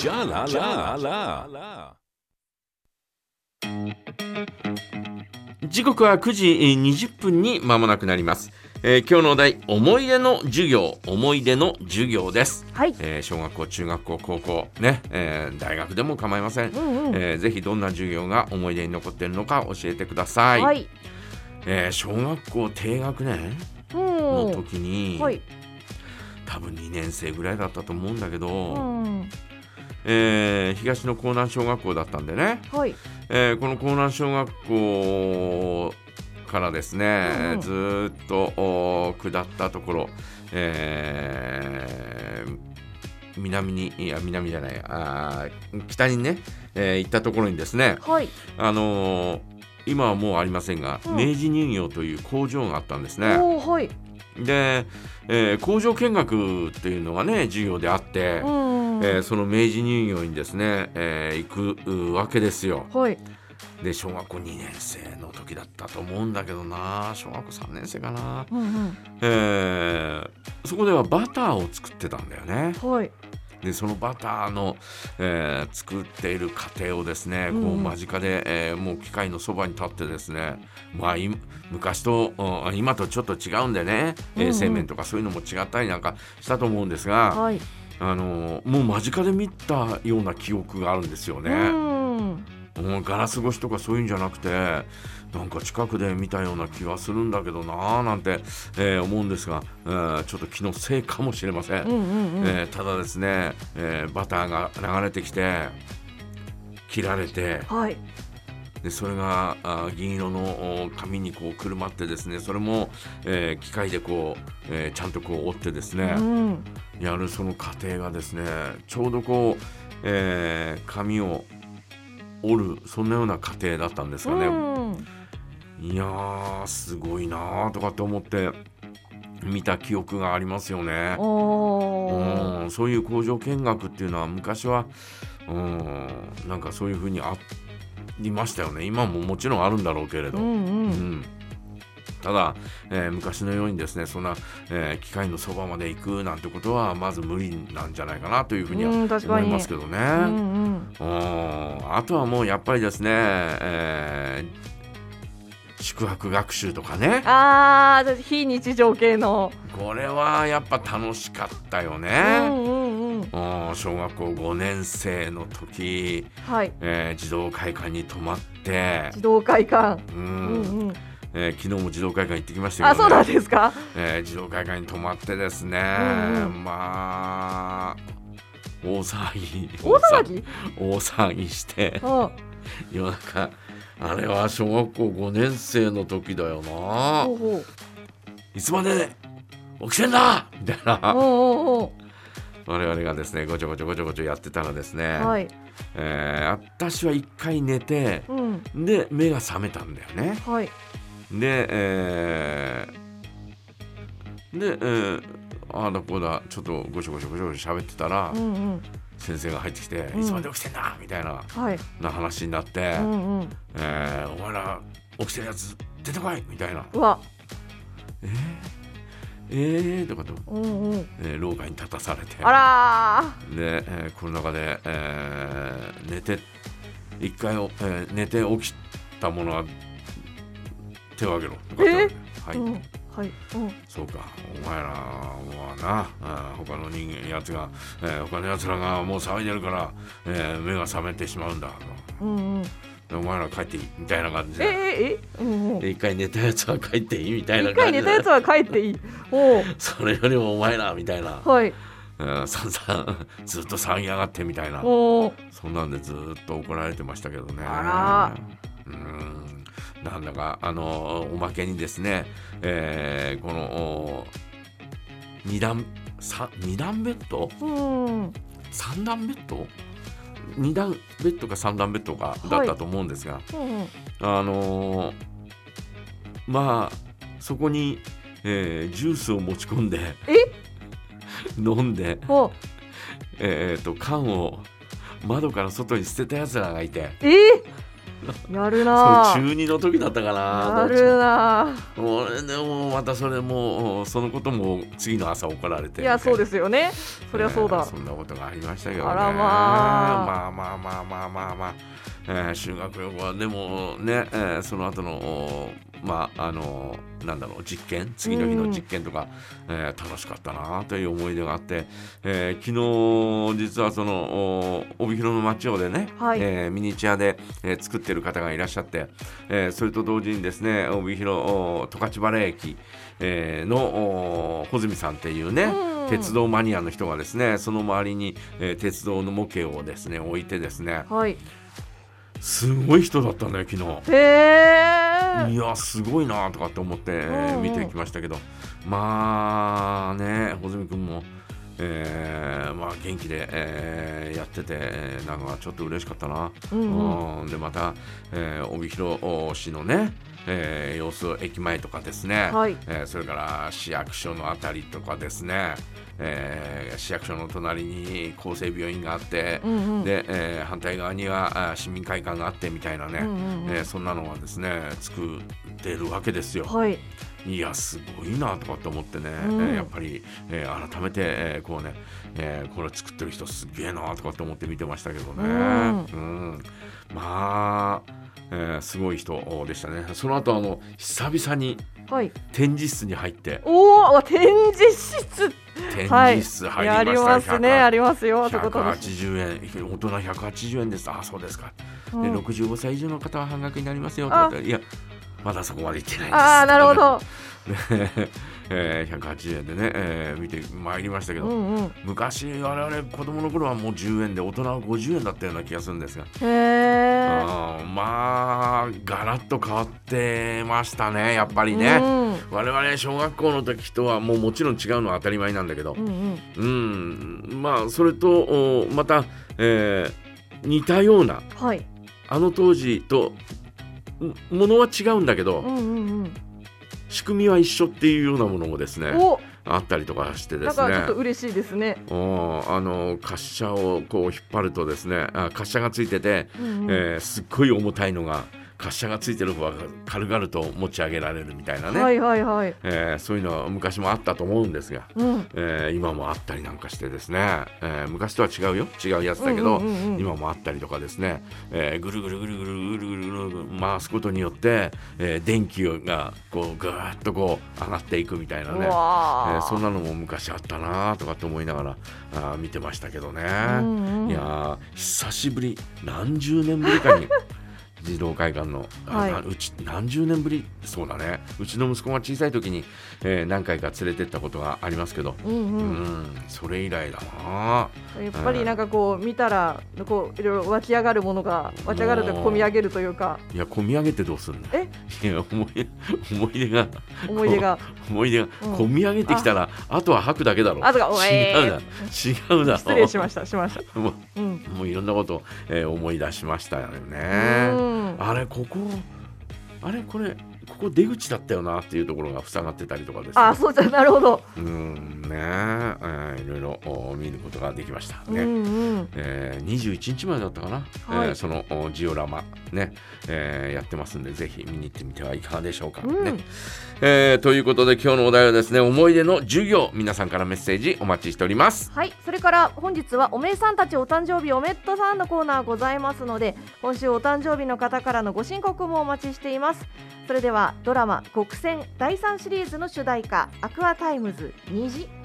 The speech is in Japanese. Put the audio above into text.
じゃららら時刻は9時20分に間もなくなります、えー今日のお題思い出の授業思い出の授業です、はい。えー小学校中学校高校ね、えー大学でも構いません、うんうん。えーぜひどんな授業が思い出に残っているのか教えてください、はい。えー小学校低学年うのん。時に、はい。多分2年生ぐらいだったと思うんだけど、うん。えー東の江南小学校だったんでね、はい。えーこの江南小学校からですね、うんうんずーっと下ったところ、えー南にいや南じゃないあー北にね、えー行ったところにですね、はい。あのー今はもうありませんが、うん明治乳業という工場があったんですね。おお、はい。で、えー工場見学っていうのがね授業であって、うん。えーその明治乳業にですね、えー行くうわけですよ。はい。で小学校2年生の時だったと思うんだけどな小学校3年生かな、うんうん。えーそこではバターを作ってたんだよねはい。でそのバターの、えー作っている過程をですね、うんこう間近で、えーもう機械のそばに立ってですねまあい昔とうん今とちょっと違うんでねうんうん衛生面とかそういうのも違ったりなんかしたと思うんですが、はい。あのもう間近で見たような記憶があるんですよね。ガラス越しとかそういうんじゃなくてなんか近くで見たような気がするんだけどなあなんて、えー思うんですが、えーちょっと気のせいかもしれません、うんうんうん。えーただですね、えーバターが流れてきて切られてはい。でそれがあー銀色のお紙にこうくるまってですねそれも、えー機械でこう、えーちゃんとこう折ってですね、うん。やるその過程がですねちょうどこう、えー紙を折るそんなような過程だったんですがね、うん。いやーすごいなーとかって思って見た記憶がありますよね。うんそういう工場見学っていうのは昔はうんなんかそういうふうにありましたよね今ももちろんあるんだろうけれど。うんう。うんんただ、えー昔のようにですねそんな、えー機械のそばまで行くなんてことはまず無理なんじゃないかなというふうには思いますけどね。うんうん。うんあとはもうやっぱりですね、えー宿泊学習とかねああ、非日常系の。これはやっぱ楽しかったようね。んうんうん。うん小学校5年生の時、はい。えー児童会館に泊まって児、童会館。ううんんうん。えー昨日も児童会館行ってきましたけあ、ど、ね、そうなんですか？えー児童会館に泊まってですね、うんうんまあ大騒ぎ大騒ぎ？大騒ぎ してうん。夜中あれは小学校5年生の時だよなほうほう。いつまで起きてんだ？みたいなお我々がですねごちょごちょごちょごちょやってたらですね、う。はい。えー私は一回寝てうん。で目が覚めたんだよねはい。でえーで、えーああだこうだちょっとごちょごちょごちょごちょ喋ってたら、うんうん。先生が入ってきて「うんいつまで起きてんだ!」みたいなはい。な話になってうんうん。「えーお前ら起きてるやつ出てこい!」みたいなうわ。「えー、えー」とかと、うんうん。えー廊下に立たされてあらで、えーこの中で、えー寝て一回お、えー寝て起きたものは手を挙げろとかって言われてはい。はい。うん。そうかお前らはなあー他の人間やつが、えー他のやつらがもう騒いでるから、えー目が覚めてしまうんだとうんうん。でお前ら帰っていいみたいな感じえでええ？うんうん。で一回寝たやつは帰っていいみたいな一回感じで寝たやつは帰っていい。おう。それよりもお前らみたいな、はい。うん、さんさんずっと騒ぎやがってみたいなおお。そんなんでずっと怒られてましたけどね。あうんなんだかあのおまけにですね、えーこのお二段さ二段ベッド？うん。三段ベッド？二段ベッドか三段ベッドかだったと思うんですが、うん。あのーまあそこに、えージュースを持ち込んで 飲んで。えー、と缶を窓から外に捨てたやつらがいて。え？ー。やるな中二の時だったかなやるな俺でもまたそれもそのことも次の朝怒られていやそうですすよね。そりゃそうだ。そんなことがありましたけどね。あらまあ。まあまあまあまあまあまあ、えー修学旅行はでもね、えーその後のおまああのなんだろう実験？次の日の実験とか、えー楽しかったなという思い出があって、えー昨日実はそのお帯広の町をでね、はい。えーミニチュアで、えー作ってる方がいらっしゃって、えーそれと同時にですね帯広お十勝原駅、えーのお穂積さんっていうね、うん。鉄道マニアの人がですねその周りに、えー鉄道の模型をですね置いてですねはい。すごい人だったね昨日。へえすごいなとかって思って、見てきましたけど。まあね穂積君も、えーまあ、元気で、えーやっててえーなんかちょっと嬉しかったな。うんうん。うん。でまた、えー帯広市のね、えー様子を駅前とかですね、はい。えーそれから市役所のあたりとかですね、えー市役所の隣に厚生病院があって、うんうん。で、えー反対側にはあ市民会館があってみたいなね、うんうんうん。えーそんなのがですね作ってるわけですよ。はいいやすごいなとかって思ってね、うん。えーやっぱり、えー改めて、えーこうね、えーこれ作ってる人すげえなとかって思って見てましたけどね、うん。うん。まあ、えーすごい人でしたね。その後あの久々にはい。展示室に入って。おお展示室。展はい。示室入りました、ますね。ありますよあそこ楽しい180円。大人180円です。あそうですか、うん。で65歳以上の方は半額になりますよとかいやまだそこまで行ってないんです。ああなるほど。ね えー180円でね、えー見てまいりましたけど、うんうん。昔我々子供の頃はもう10円で大人は50円だったような気がするんですが、へえあーまあガラッと変わってましたねやっぱりね、我々小学校の時とはもうもちろん違うのは当たり前なんだけど。うんうん。うんまあそれとおまた、えー似たようなはい。あの当時とんものは違うんだけど、うんうんうん。仕組みは一緒っていうようなものもですねお。あったりとかしてですね。かちょっと嬉しいですね。おあの滑車をこう引っ張るとですねあ滑車がついてて、うんうん。えーすっごい重たいのが滑車がついてる方が軽々と持ち上げられるみたいなね、はいはいはい。えーそういうのは昔もあったと思うんですが、うん。えー今もあったりなんかしてですね、えー昔とは違うよ。違うやつだけど、うんうんうんうん今もあったりとかですね、えーぐるぐるぐるぐるぐるぐるぐる回すことによって、えー電気がこうぐーっとこう上がっていくみたいなうね。えわー。ーそんなのも昔あったなとかって思いながらあー見てましたけどね、うんうん。いやー久しぶり何十年ぶりかに児童会館の、あはい。なうち何十年ぶりそうだね。うちの息子が小さい時に、えー何回か連れてったことがありますけど、うんううんん、それ以来だな。やっぱりなんかこう見たらこういろいろ湧き上がるものが湧き上がるというか込み上げるというか。いや込み上げてどうするんだえ？いや思い思い出が。思い出が。思い出が。うん。込み上げてきたら、あ。とは吐くだけだろ。あとが違うだー違うだろ失礼しましたしました。も ううんもういろんなことを、えー思い出しましたよね。うんあれここあれこれここ出口だったよなっていうところが塞がってたりとかですね。あそうじゃなるほどうんねえーいろいろお見ることができました。ね。うんうん。えー、21日までだったかな、はい。えーそのおジオラマね、えーやってますんでぜひ見に行ってみてはいかがでしょうか、うん。ね。えーということで今日のお題はですね思い出の授業。皆さんからメッセージお待ちしております。はい。それから本日はおめえさんたちお誕生日おめっとさんのコーナーございますので今週お誕生日の方からのご申告もお待ちしています。それではドラマ「ごくせん」第3シリーズの主題歌「Aqua Timez 虹」